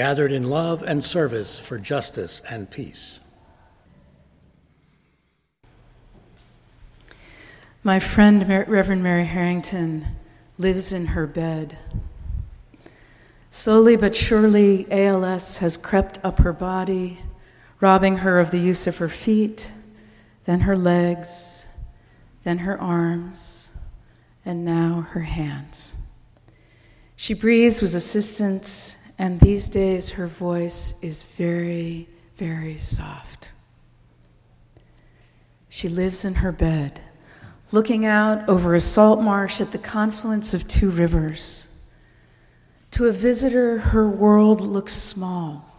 gathered in love and service for justice and peace. My friend, Reverend Mary Harrington, lives in her bed. Slowly but surely, ALS has crept up her body, robbing her of the use of her feet, then her legs, then her arms, and now her hands. She breathes with assistance and these days, her voice is very, very soft. She lives in her bed, looking out over a salt marsh at the confluence of two rivers. To a visitor, her world looks small.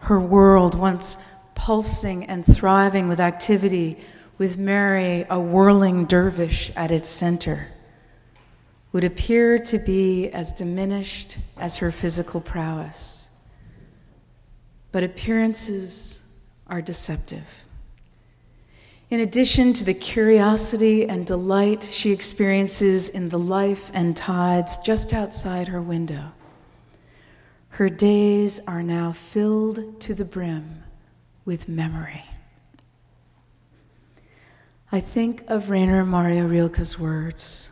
Her world, once pulsing and thriving with activity, with Mary, a whirling dervish at its center would appear to be as diminished as her physical prowess. But appearances are deceptive. In addition to the curiosity and delight she experiences in the life and tides just outside her window, her days are now filled to the brim with memory. I think of Rainer Maria Rilke's words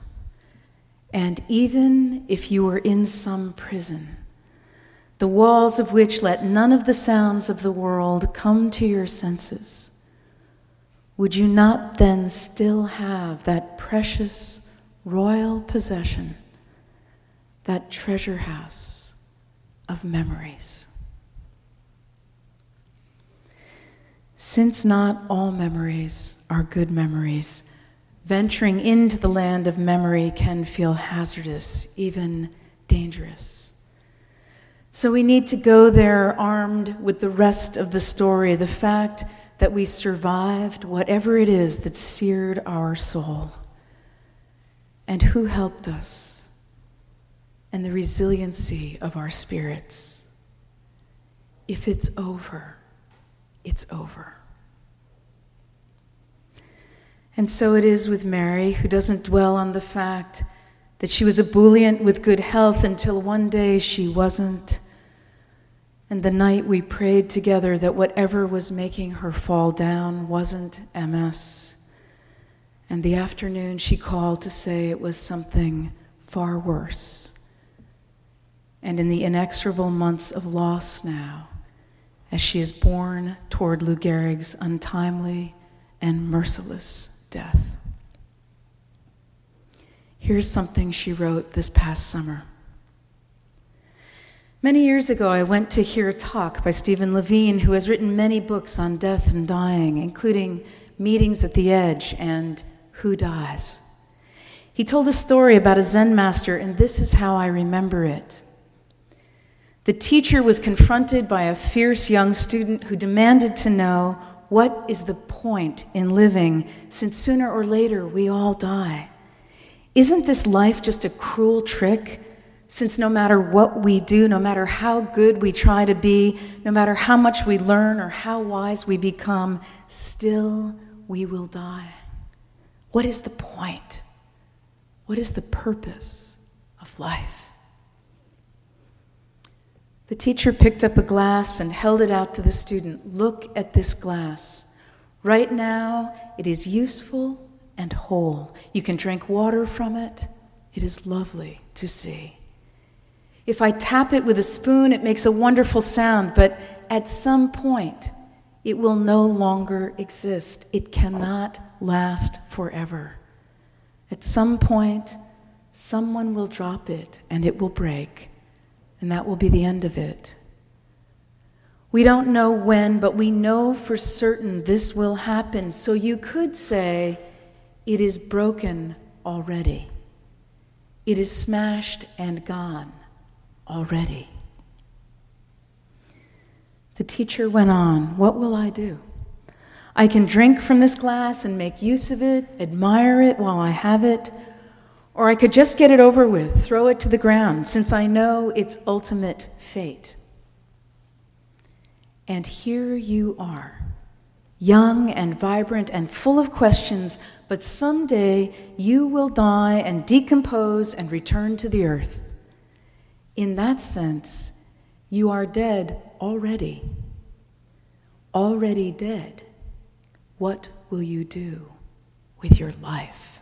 and even if you were in some prison, the walls of which let none of the sounds of the world come to your senses, would you not then still have that precious royal possession, that treasure house of memories? Since not all memories are good memories, Venturing into the land of memory can feel hazardous, even dangerous. So we need to go there armed with the rest of the story the fact that we survived whatever it is that seared our soul, and who helped us, and the resiliency of our spirits. If it's over, it's over. And so it is with Mary, who doesn't dwell on the fact that she was ebullient with good health until one day she wasn't. And the night we prayed together that whatever was making her fall down wasn't MS. And the afternoon she called to say it was something far worse. And in the inexorable months of loss now, as she is borne toward Lou Gehrig's untimely and merciless death. Here's something she wrote this past summer. Many years ago, I went to hear a talk by Stephen Levine, who has written many books on death and dying, including Meetings at the Edge and Who Dies. He told a story about a Zen master, and this is how I remember it. The teacher was confronted by a fierce young student who demanded to know what is the point in living since sooner or later we all die? Isn't this life just a cruel trick? Since no matter what we do, no matter how good we try to be, no matter how much we learn or how wise we become, still we will die. What is the point? What is the purpose of life? The teacher picked up a glass and held it out to the student. Look at this glass. Right now, it is useful and whole. You can drink water from it. It is lovely to see. If I tap it with a spoon, it makes a wonderful sound, but at some point, it will no longer exist. It cannot last forever. At some point, someone will drop it and it will break and that will be the end of it. We don't know when, but we know for certain this will happen. So you could say, it is broken already. It is smashed and gone already. The teacher went on, What will I do? I can drink from this glass and make use of it, admire it while I have it, or I could just get it over with, throw it to the ground, since I know its ultimate fate. And here you are, young and vibrant and full of questions, but someday you will die and decompose and return to the earth. In that sense, you are dead already. Already dead. What will you do with your life?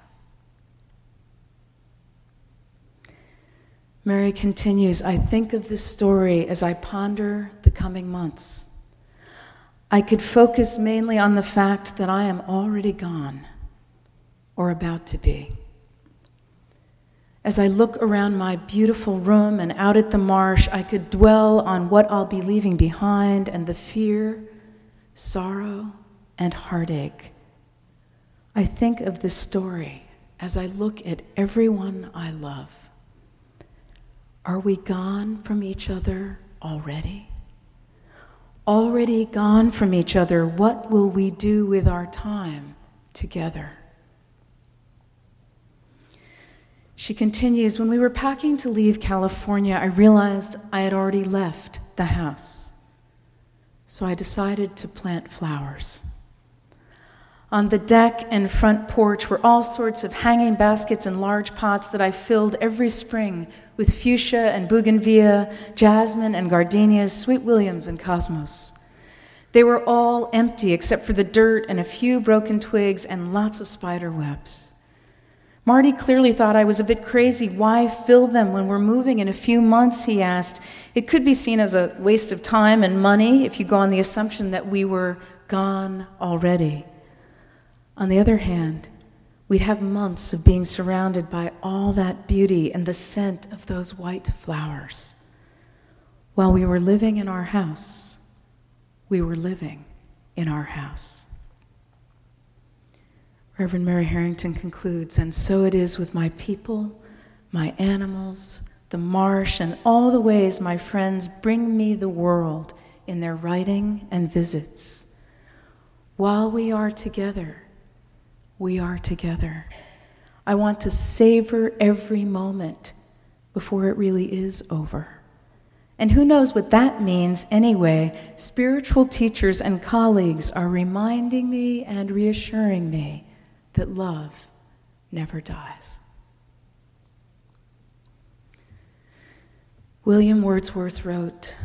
Mary continues I think of this story as I ponder the coming months. I could focus mainly on the fact that I am already gone or about to be. As I look around my beautiful room and out at the marsh, I could dwell on what I'll be leaving behind and the fear, sorrow, and heartache. I think of this story as I look at everyone I love. Are we gone from each other already? already gone from each other, what will we do with our time together? She continues When we were packing to leave California, I realized I had already left the house. So I decided to plant flowers. On the deck and front porch were all sorts of hanging baskets and large pots that I filled every spring with fuchsia and bougainvillea, jasmine and gardenias, sweet williams and cosmos. They were all empty except for the dirt and a few broken twigs and lots of spider webs. Marty clearly thought I was a bit crazy. Why fill them when we're moving in a few months? He asked. It could be seen as a waste of time and money if you go on the assumption that we were gone already. On the other hand, we'd have months of being surrounded by all that beauty and the scent of those white flowers. While we were living in our house, we were living in our house. Reverend Mary Harrington concludes, and so it is with my people, my animals, the marsh, and all the ways my friends bring me the world in their writing and visits. While we are together, we are together. I want to savor every moment before it really is over. And who knows what that means anyway? Spiritual teachers and colleagues are reminding me and reassuring me that love never dies. William Wordsworth wrote,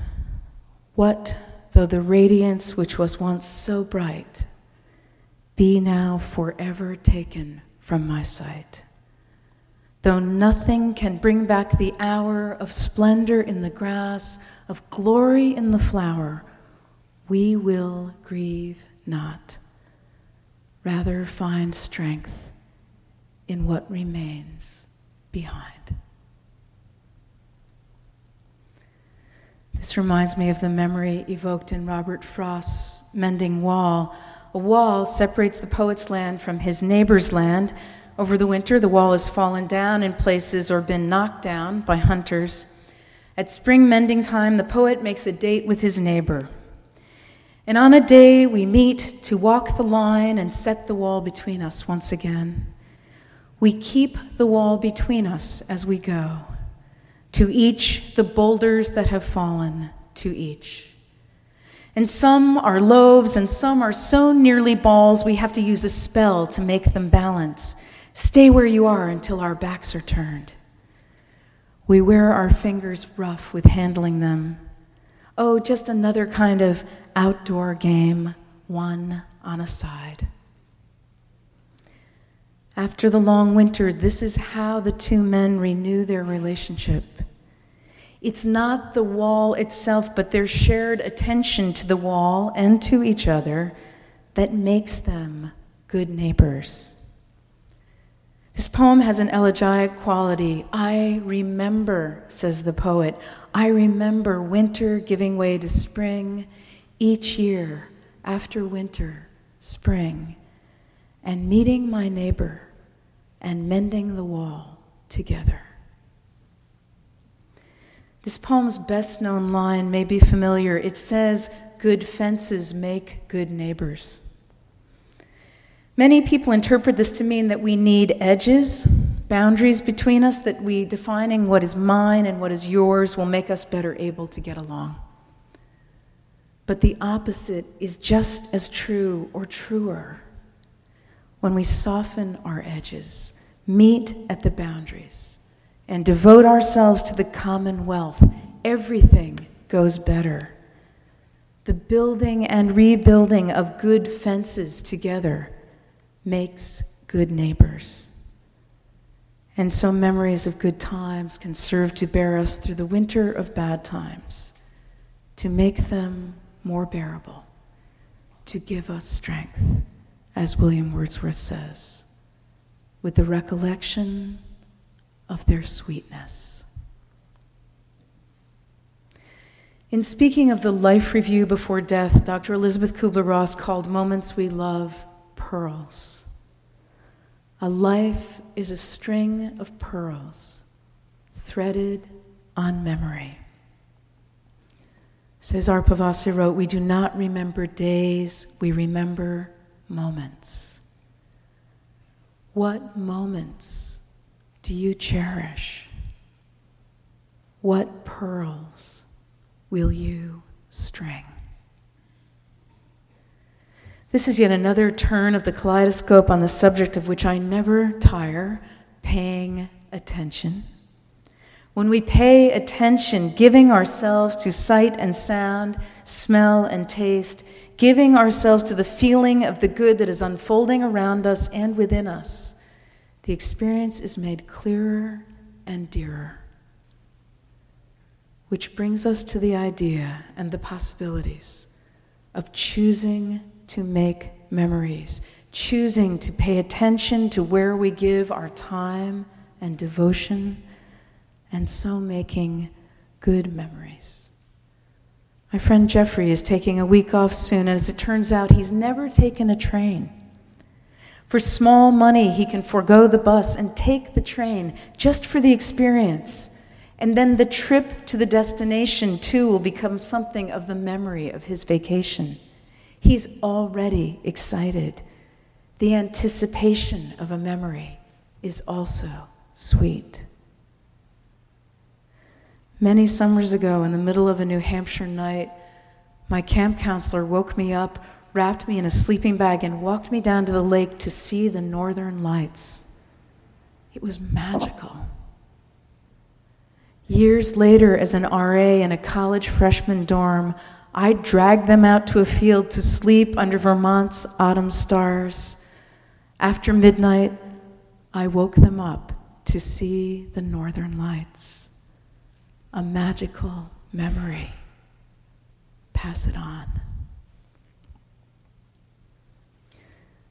What though the radiance which was once so bright be now forever taken from my sight. Though nothing can bring back the hour of splendor in the grass, of glory in the flower, we will grieve not. Rather, find strength in what remains behind. This reminds me of the memory evoked in Robert Frost's Mending Wall a wall separates the poet's land from his neighbor's land. Over the winter, the wall has fallen down in places or been knocked down by hunters. At spring mending time, the poet makes a date with his neighbor. And on a day, we meet to walk the line and set the wall between us once again. We keep the wall between us as we go. To each, the boulders that have fallen, to each. And some are loaves, and some are so nearly balls we have to use a spell to make them balance. Stay where you are until our backs are turned. We wear our fingers rough with handling them. Oh, just another kind of outdoor game, one on a side. After the long winter, this is how the two men renew their relationship. It's not the wall itself, but their shared attention to the wall and to each other that makes them good neighbors. This poem has an elegiac quality. I remember, says the poet, I remember winter giving way to spring, each year after winter, spring, and meeting my neighbor and mending the wall together. This poem's best known line may be familiar. It says, good fences make good neighbors. Many people interpret this to mean that we need edges, boundaries between us, that we defining what is mine and what is yours will make us better able to get along. But the opposite is just as true or truer. When we soften our edges, meet at the boundaries, and devote ourselves to the commonwealth, everything goes better. The building and rebuilding of good fences together makes good neighbors. And so memories of good times can serve to bear us through the winter of bad times, to make them more bearable, to give us strength, as William Wordsworth says, with the recollection of their sweetness. In speaking of the life review before death, Dr. Elisabeth Kübler-Ross called moments we love pearls. A life is a string of pearls threaded on memory. Cesar Pavese wrote, We do not remember days, we remember moments. What moments do you cherish? What pearls will you string? This is yet another turn of the kaleidoscope on the subject of which I never tire paying attention. When we pay attention, giving ourselves to sight and sound, smell and taste, giving ourselves to the feeling of the good that is unfolding around us and within us, the experience is made clearer and dearer. Which brings us to the idea and the possibilities of choosing to make memories, choosing to pay attention to where we give our time and devotion and so making good memories. My friend Jeffrey is taking a week off soon, and as it turns out, he's never taken a train. For small money, he can forego the bus and take the train just for the experience. And then the trip to the destination, too, will become something of the memory of his vacation. He's already excited. The anticipation of a memory is also sweet. Many summers ago, in the middle of a New Hampshire night, my camp counselor woke me up, wrapped me in a sleeping bag, and walked me down to the lake to see the northern lights. It was magical. Years later, as an RA in a college freshman dorm, I dragged them out to a field to sleep under Vermont's autumn stars. After midnight, I woke them up to see the northern lights a magical memory. Pass it on.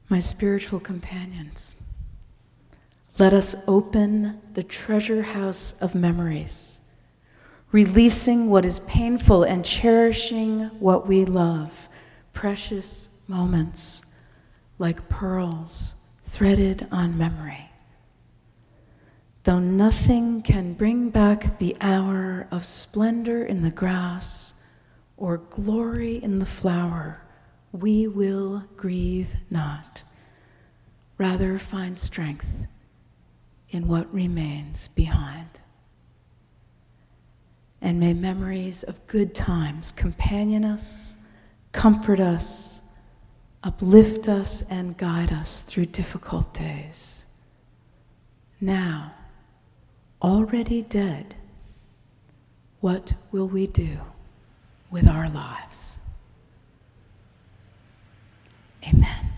My spiritual companions, let us open the treasure house of memories, releasing what is painful and cherishing what we love, precious moments like pearls threaded on memory. Though nothing can bring back the hour of splendor in the grass or glory in the flower, we will grieve not. Rather, find strength in what remains behind. And may memories of good times companion us, comfort us, uplift us, and guide us through difficult days. Now, already dead, what will we do with our lives? Amen.